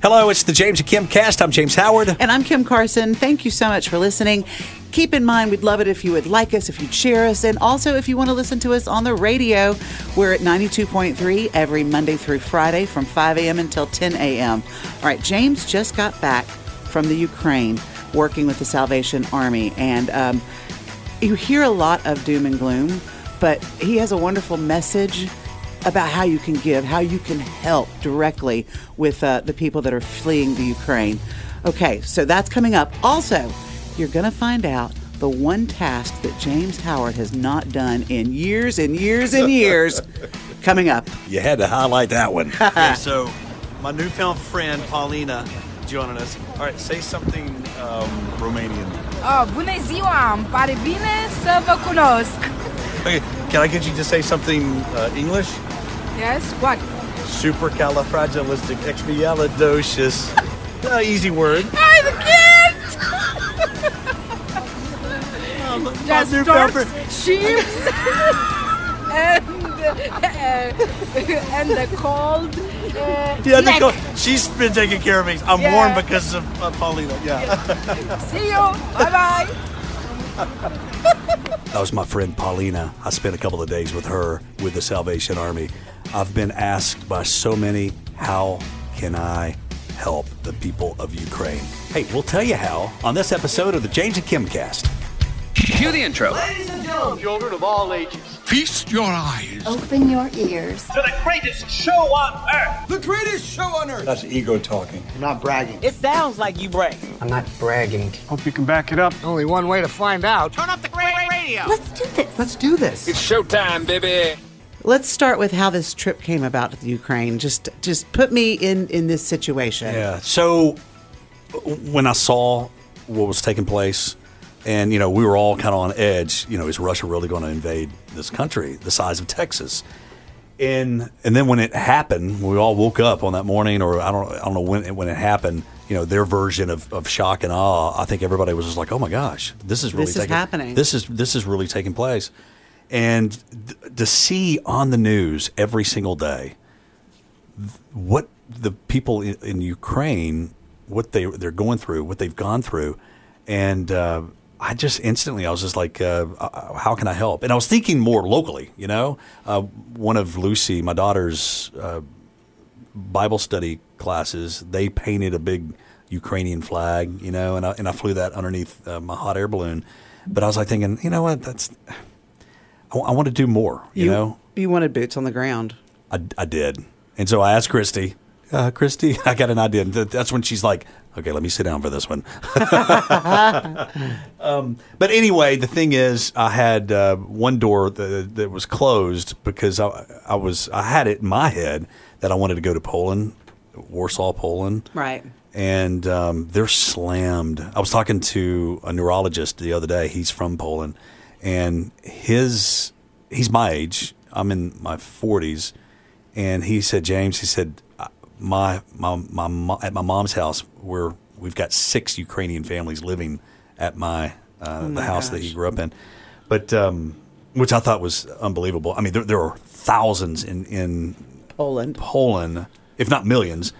Hello, it's the James and Kim cast. I'm James Howard. And I'm Kim Carson. Thank you so much for listening. Keep in mind, we'd love it if you would like us, if you'd share us, and also if you want to listen to us on the radio. We're at 92.3 every Monday through Friday from 5 a.m. until 10 a.m. All right, James just got back from the Ukraine working with the Salvation Army, and um, you hear a lot of doom and gloom, but he has a wonderful message about how you can give, how you can help directly with uh, the people that are fleeing the Ukraine. Okay, so that's coming up. Also, you're going to find out the one task that James Howard has not done in years and years and years coming up. You had to highlight that one. Okay, so my newfound friend Paulina joining us. All right, say something um, Romanian. Oh, bună ziua! Îmi pare bine să vă cunosc. Okay, can I get you to say something uh, English? Yes, what? Supercalifragilisticexpialidocious. uh, easy word. Hi, the kids! Just newfound storks, friend. sheep, and, uh, and the cold. Uh, Yeah, leg. Nicole, she's been taking care of me. I'm Yeah. warm because of uh, Paulina. Yeah. See you. Bye bye. That was my friend Paulina. I spent a couple of days with her with the Salvation Army. I've been asked by so many, how can I help the people of Ukraine? Hey, we'll tell you how on this episode of the James and Kim cast. Cue the intro. Ladies and gentlemen, children of all ages, Feast your eyes. Open your ears. to the greatest show on earth. The greatest show on earth. That's ego talking. I'm not bragging. It sounds like you brag. I'm not bragging. Hope you can back it up. Only one way to find out. Turn up the great radio. Let's do this. Let's do this. It's showtime, baby. Let's start with how this trip came about to the Ukraine. Just just put me in in this situation. Yeah. So when I saw what was taking place, and you know we were all kind of on edge. You know, is Russia really going to invade this country the size of Texas? And and then when it happened, we all woke up on that morning, or I don't I don't know when it, when it happened. You know, their version of, of shock and awe. I think everybody was just like, "Oh my gosh, this is really This is happening." This is this is really taking place." And th- to see on the news every single day what the people in, in Ukraine, what they they're going through, what they've gone through, and uh, I just instantly I was just like, uh, uh, how can I help? And I was thinking more locally, you know. Uh, one of Lucy, my daughter's uh, Bible study classes, they painted a big Ukrainian flag, you know, and I, and I flew that underneath uh, my hot air balloon. But I was like thinking, you know what? That's I, want to do more, you, know. you wanted boots on the ground. I, I did. And so I asked Christy, uh, Christy, I got an idea. And that's when she's like, okay, let me sit down for this one. um, but anyway, the thing is, I had uh, one door that, that was closed because I, I was I had it in my head that I wanted to go to Poland, Warsaw, Poland. Right. And um, they're slammed. I was talking to a neurologist the other day. He's from Poland, and his he's my age. I'm in my 40s, and he said, James, he said, "Uh, my my my at my mom's house, where we've got six Ukrainian families living at my, uh, the my house that he grew up in, but um, which I thought was unbelievable. I mean, there, there are thousands in in Poland. Poland, if not millions.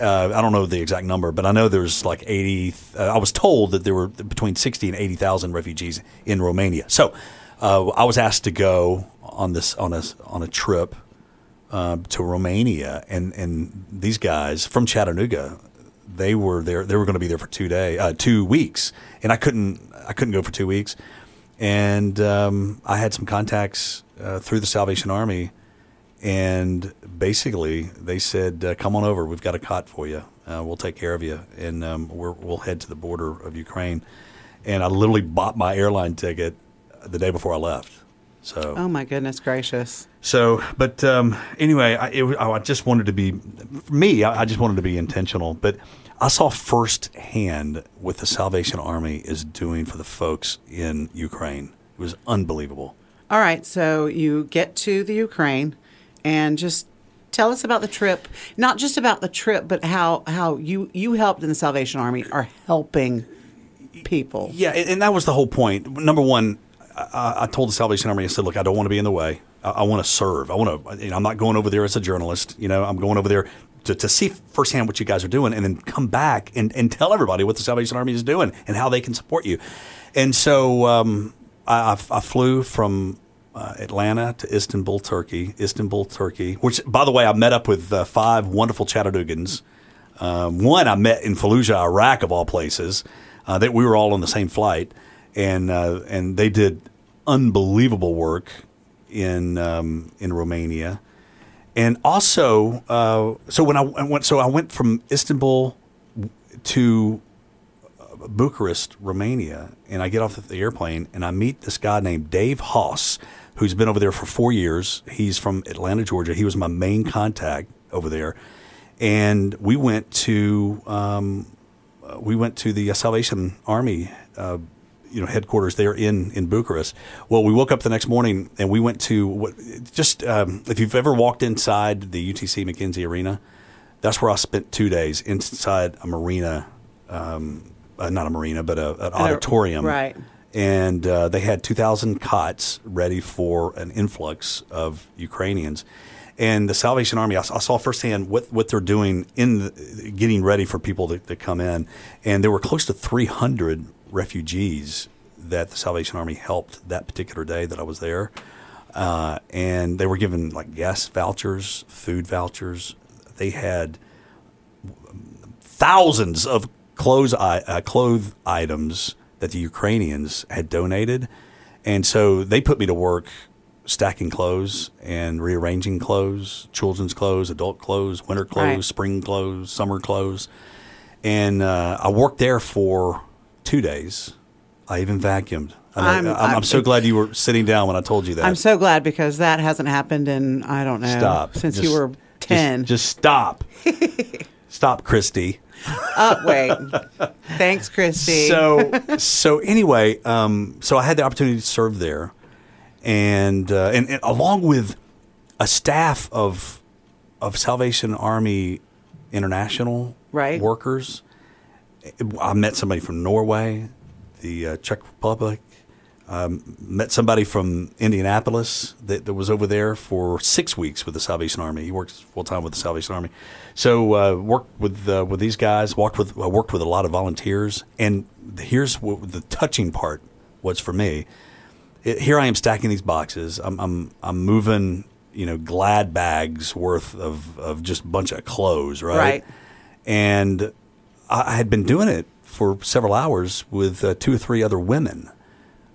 Uh, I don't know the exact number, but I know there's like 80. Uh, I was told that there were between 60 and 80,000 refugees in Romania. So uh, I was asked to go on this on a on a trip uh, to Romania, and and these guys from Chattanooga, they were there. They were going to be there for two day, uh, two weeks, and I couldn't. I couldn't go for two weeks, and um, I had some contacts uh, through the Salvation Army, and basically they said, uh, "Come on over. We've got a cot for you. Uh, we'll take care of you, and um, we're, we'll head to the border of Ukraine." And I literally bought my airline ticket the day before I left. So Oh my goodness gracious. so, but um, anyway, I, it, I just wanted to be, for me, I, I just wanted to be intentional. But I saw firsthand what the Salvation Army is doing for the folks in Ukraine. It was unbelievable. All right, so you get to the Ukraine and just tell us about the trip. Not just about the trip, but how how you you helped in the Salvation Army are helping people. Yeah, and, that was the whole point. Number one, I, I told the Salvation Army, I said, look, I don't want to be in the way. I, I want to serve. I want to. You know, I'm not going over there as a journalist. You know, I'm going over there to, to see firsthand what you guys are doing, and then come back and, and tell everybody what the Salvation Army is doing and how they can support you. And so um, I, I flew from uh, Atlanta to Istanbul, Turkey. Istanbul, Turkey. Which, by the way, I met up with uh, five wonderful Chattanoogan. Um, one I met in Fallujah, Iraq, of all places. Uh, that we were all on the same flight, and uh, and they did unbelievable work in um, in Romania, and also uh, so when I, went so I went from Istanbul to Bucharest, Romania, and I get off the airplane and I meet this guy named Dave Haas, who's been over there for four years. He's from Atlanta, Georgia. He was my main contact over there, and we went to um, uh, we went to the Salvation Army. Uh, you know headquarters there in in Bucharest. Well, we woke up the next morning and we went to what just um, if you've ever walked inside the UTC McKenzie Arena, that's where I spent two days inside a marina, um, uh, not a marina, but a, an auditorium. right. And uh, they had 2,000 cots ready for an influx of Ukrainians. And the Salvation Army, I, I saw firsthand what, what they're doing in the, getting ready for people to, to come in. And there were close to 300 refugees that the Salvation Army helped that particular day that I was there. Uh, and they were given like gas vouchers, food vouchers. They had thousands of clothes uh, clothes items that the Ukrainians had donated, and so they put me to work stacking clothes and rearranging clothes, children's clothes, adult clothes, winter clothes, Right. spring clothes, summer clothes, and uh, I worked there for two days. I even vacuumed. I know- I'm- I'm, I'm, I'm- so glad you were sitting down when I told you that. I'm so glad because that hasn't happened in I don't know stop since Just- you were just- ten. Just, stop. stop, Christy. Oh wait, thanks, Christy. So so anyway, um, so I had the opportunity to serve there, and uh, and, and along with a staff of of Salvation Army International Right. workers. I met somebody from Norway, the uh, Czech Republic. Um, met somebody from Indianapolis that, that was over there for six weeks with the Salvation Army. He works full time with the Salvation Army. So uh, worked with uh, with these guys. Walked with I worked with a lot of volunteers. And here's what the touching part was for me. It, here I am stacking these boxes. I'm I'm, I'm moving you know glad bags worth of, of just a bunch of clothes, right? Right. And I I had been doing it for several hours with uh, two or three other women.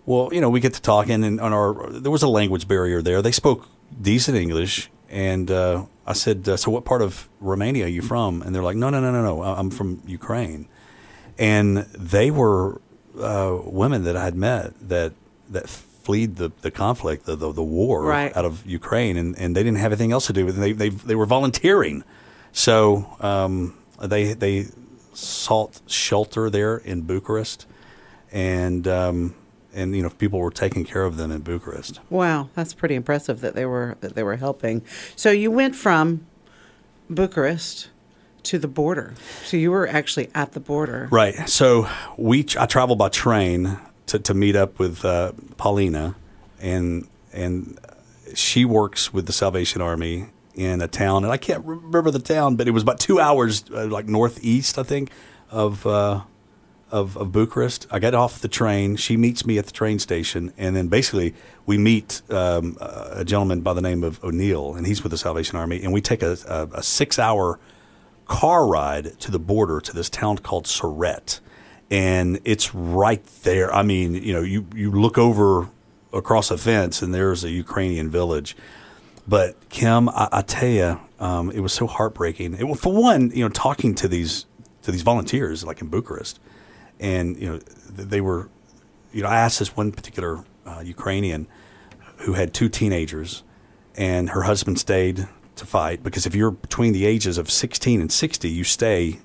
Well, you know, we get to talking, and on our there was a language barrier there. They spoke decent English, and uh, I said, uh, "So, what part of Romania are you from?" And they're like, "No, no, no, no, no. I'm from Ukraine." And they were uh, women that I had met that that fled the, the conflict, the, the the war Right. out of Ukraine, and, and they didn't have anything else to do with it. They they they were volunteering, so um, they they sought shelter there in Bucharest, and um, and you know people were taking care of them in Bucharest. wow, that's pretty impressive that they were that they were helping. So you went from Bucharest to the border. So you were actually at the border. Right. So we I traveled by train to, to meet up with uh, Paulina, and and she works with the Salvation Army in a town, and I can't remember the town, but it was about two hours uh, like northeast, I think, of. Uh, of, of Bucharest. I get off the train. She meets me at the train station, and then basically we meet um, a gentleman by the name of O'Neill, and he's with the Salvation Army, and we take a, a, a six-hour car ride to the border to this town called Siret, and it's right there. I mean, you know, you you look over across a fence, and there's a Ukrainian village. But Kim, I, I tell you, um, it was so heartbreaking. It, for one, you know, talking to these to these volunteers like in Bucharest, and you know, they were, you know, I asked this one particular uh, Ukrainian who had two teenagers, and her husband stayed to fight because if you're between the ages of 16 and 60, you stay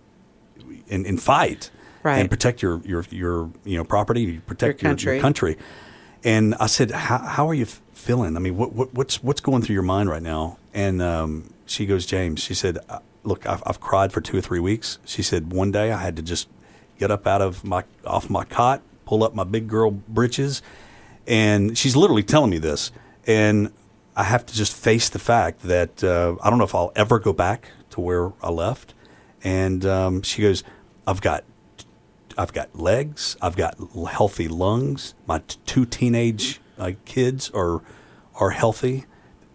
and, and fight Right. and protect your, your your you know property, you protect Your your, country. your country. And I said, how, how are you feeling? I mean, what, what, what's what's going through your mind right now? And um, she goes, James. She said, "Uh, look, I've, I've cried for two or three weeks. She said, one day I had to just get up out of my off my cot, pull up my big girl britches, and she's literally telling me this. And I have to just face the fact that uh, I don't know if I'll ever go back to where I left, and um, she goes, "I've got, I've got legs. I've got healthy lungs. My t- two teenage uh, kids are are healthy,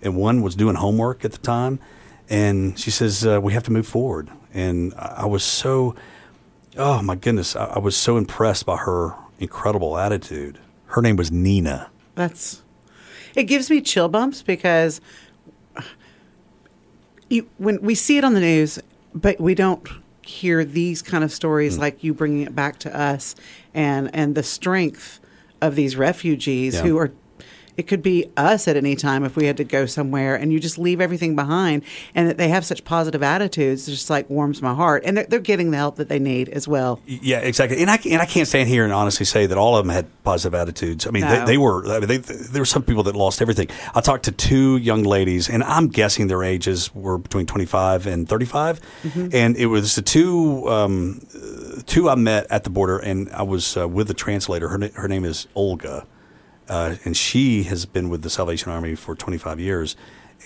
and one was doing homework at the time, and she says uh, we have to move forward." And I, I was so, oh my goodness, I, I was so impressed by her incredible attitude. Her name was Nina. That's it gives me chill bumps because you, when we see it on the news, but we don't hear these kind of stories mm. like you bringing it back to us and and the strength of these refugees Yeah. who are it could be us at any time if we had to go somewhere and you just leave everything behind and that they have such positive attitudes it just like warms my heart and they're, they're getting the help that they need as well Yeah, exactly. And I and I can't stand here and honestly say that all of them had positive attitudes. I mean, No. they, they were. I mean, they, there were some people that lost everything. I talked to two young ladies, and I'm guessing their ages were between 25 and 35. And it was the two um, two I met at the border, and I was uh, with the translator. Her her name is Olga, uh, and she has been with the Salvation Army for 25 years.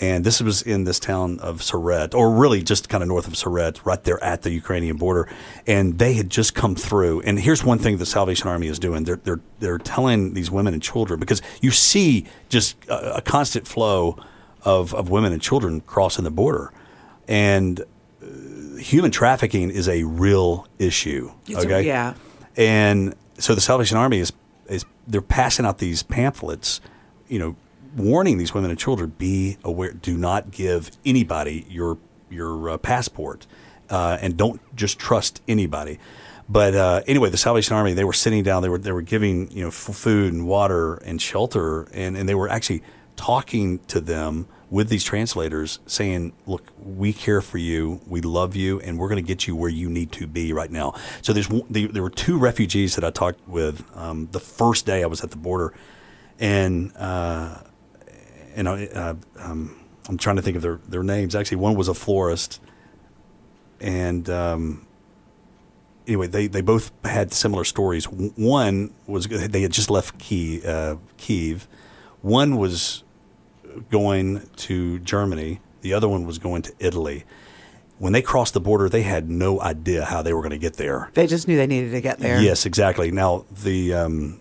And this was in this town of Siret, or really just kind of north of Siret, right there at the Ukrainian border. And they had just come through. And here's one thing the Salvation Army is doing: they're they're they're telling these women and children because you see just a, a constant flow of of women and children crossing the border, and uh, human trafficking is a real issue. It's a- okay, yeah. and so the Salvation Army is is they're passing out these pamphlets, you know, warning these women and children be aware, do not give anybody your your uh, passport, uh, and don't just trust anybody. But uh, anyway, the Salvation Army they were sitting down, they were they were giving you know f- food and water and shelter, and and they were actually talking to them with these translators saying, "Look, we care for you, we love you, and we're going to get you where you need to be right now." So there's there were two refugees that I talked with um, the first day I was at the border, and uh, and I, uh, um, I'm trying to think of their their names. Actually, one was a florist, and um, anyway, they, they both had similar stories. One was they had just left Kiev. Uh, Kiev. One was going to Germany. The other one was going to Italy. When they crossed the border, they had no idea how they were going to get there. they just knew they needed to get there Yes, exactly. Now the um,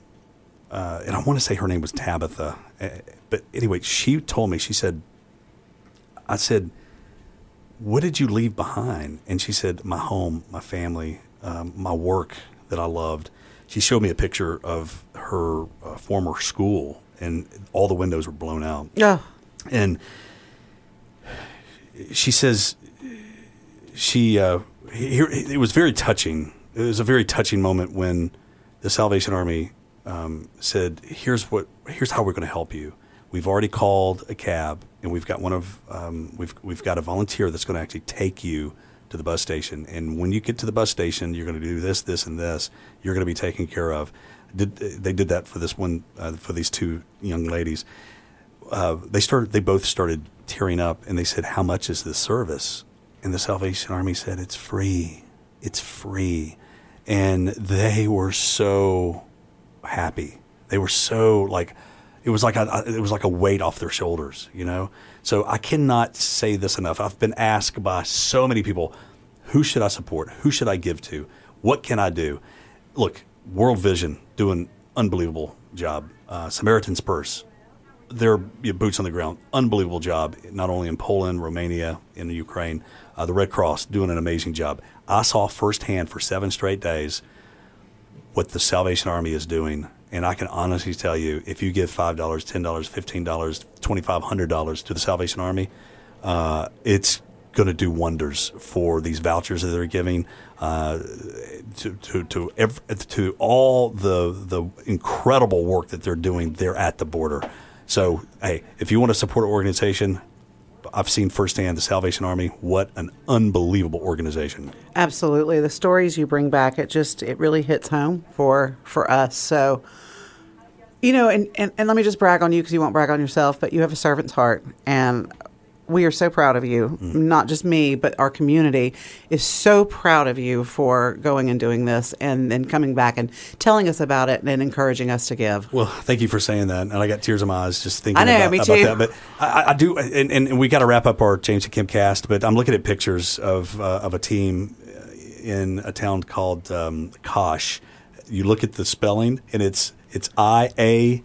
uh, and I want to say her name was Tabitha, uh, but anyway, she told me she said, I said, what did you leave behind? And she said, my home, my family, um, my work that I loved. She showed me a picture of her uh, former school, and all the windows were blown out. oh And she says she uh, it was very touching. It was a very touching moment when the Salvation Army um, said, "Here's what. Here's how we're going to help you. We've already called a cab, and we've got one of um, we've we've got a volunteer that's going to actually take you." To the bus station, and when you get to the bus station, you're going to do this, this, and this. You're going to be taken care of. Did, they did that for this one, uh, for these two young ladies. Uh, they started they both started tearing up and they said how much is this service? And the salvation army said it's free. It's free. And they were so happy. They were so like it was like a, it was like a weight off their shoulders you know? So i cannot say this enough. I've been asked by so many people who should i support? Who should i give to? What can i do? Look world vision doing unbelievable job uh, samaritan's purse their you know, boots on the ground. Unbelievable job, not only in Poland, Romania, in the Ukraine. Uh, the Red Cross doing an amazing job. I saw firsthand for seven straight days what the Salvation Army is doing. And I can honestly tell you, if you give $5, $10, $15, $2,500 to the Salvation Army, uh, it's going to do wonders for these vouchers that they're giving uh, to to to, ev- to all the the incredible work that they're doing there at the border. So, hey, if you want to support an organization, I've seen firsthand the Salvation Army. What an unbelievable organization! Absolutely. The stories you bring back, it just it really hits home for for us. So you know, and, and, and let me just brag on you because you won't brag on yourself, but you have a servant's heart. And we are so proud of you. Mm. Not just me, but our community is so proud of you for going and doing this and, then coming back and telling us about it and encouraging us to give. Well, thank you for saying that, and I got tears in my eyes just thinking I know, about, me about too. that. But I, I do, and, and we got to wrap up our James and Kim cast. But I'm looking at pictures of uh, of a team in a town called um, Kosh. You look at the spelling, and it's it's I A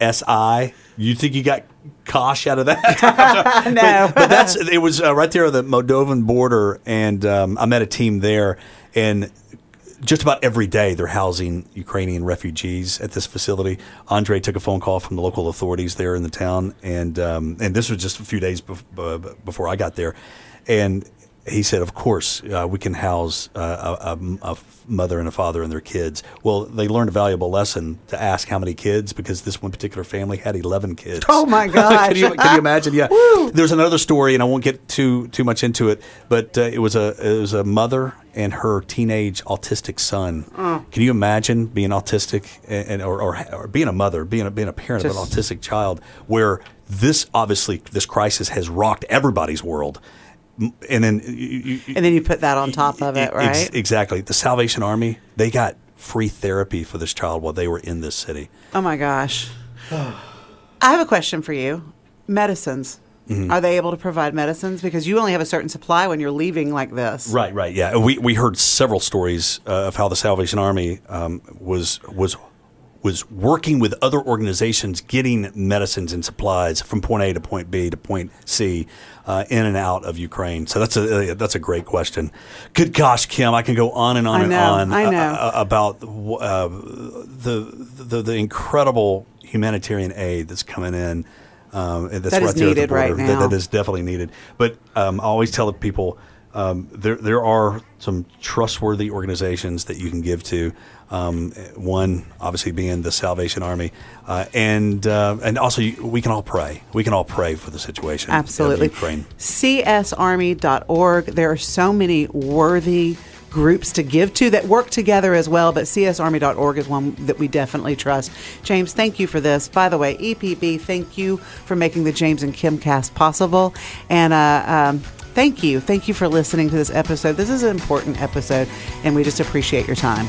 S I. You think you got Kosh out of that? no. but that's it was uh, right there on the Moldovan border, and um, I met a team there, and just about every day they're housing Ukrainian refugees at this facility. Andre took a phone call from the local authorities there in the town, and um, and this was just a few days bef- before I got there, and he said, "Of course, uh, we can house uh, a, a, mother and a father and their kids." Well, they learned a valuable lesson to ask how many kids because this one particular family had eleven kids. Oh, my gosh. can, you, can you imagine? Yeah. There's another story, and I won't get too too much into it, but uh, it was a it was a mother and her teenage autistic son. Can you imagine being autistic and, and or, or, or being a mother, being a, being a parent of an autistic child, where this obviously this crisis has rocked everybody's world, and then you, you, and then you put that on top of it, Ex- right? exactly. The Salvation Army they got free therapy for this child while they were in this city. Oh my gosh. I have a question for you. Medicines. Mm-hmm. Are they able to provide medicines? Because you only have a certain supply when you're leaving like this. Right, right, yeah. We we heard several stories uh, of how the Salvation Army um, was was was working with other organizations, getting medicines and supplies from point A to point B to point C, uh, in and out of Ukraine. So that's a uh, that's a great question. Good gosh, Kim, I can go on and on I and on I uh, know. uh, about uh, the, the the incredible humanitarian aid that's coming in. Um, that's That is right the needed right border. That- now. that is definitely needed. But um, I always tell the people um, there there are some trustworthy organizations that you can give to. Um, one, obviously, being the Salvation Army, uh, and uh, and also you, we can all pray. We can all pray for the situation Absolutely. of Ukraine. CSArmy.org. There are so many worthy groups to give to that work together as well, but CSArmy.org is one that we definitely trust. James, thank you for this. By the way, EPB, thank you for making the James and Kim cast possible. And uh, um, thank you. Thank you for listening to this episode. This is an important episode, and we just appreciate your time.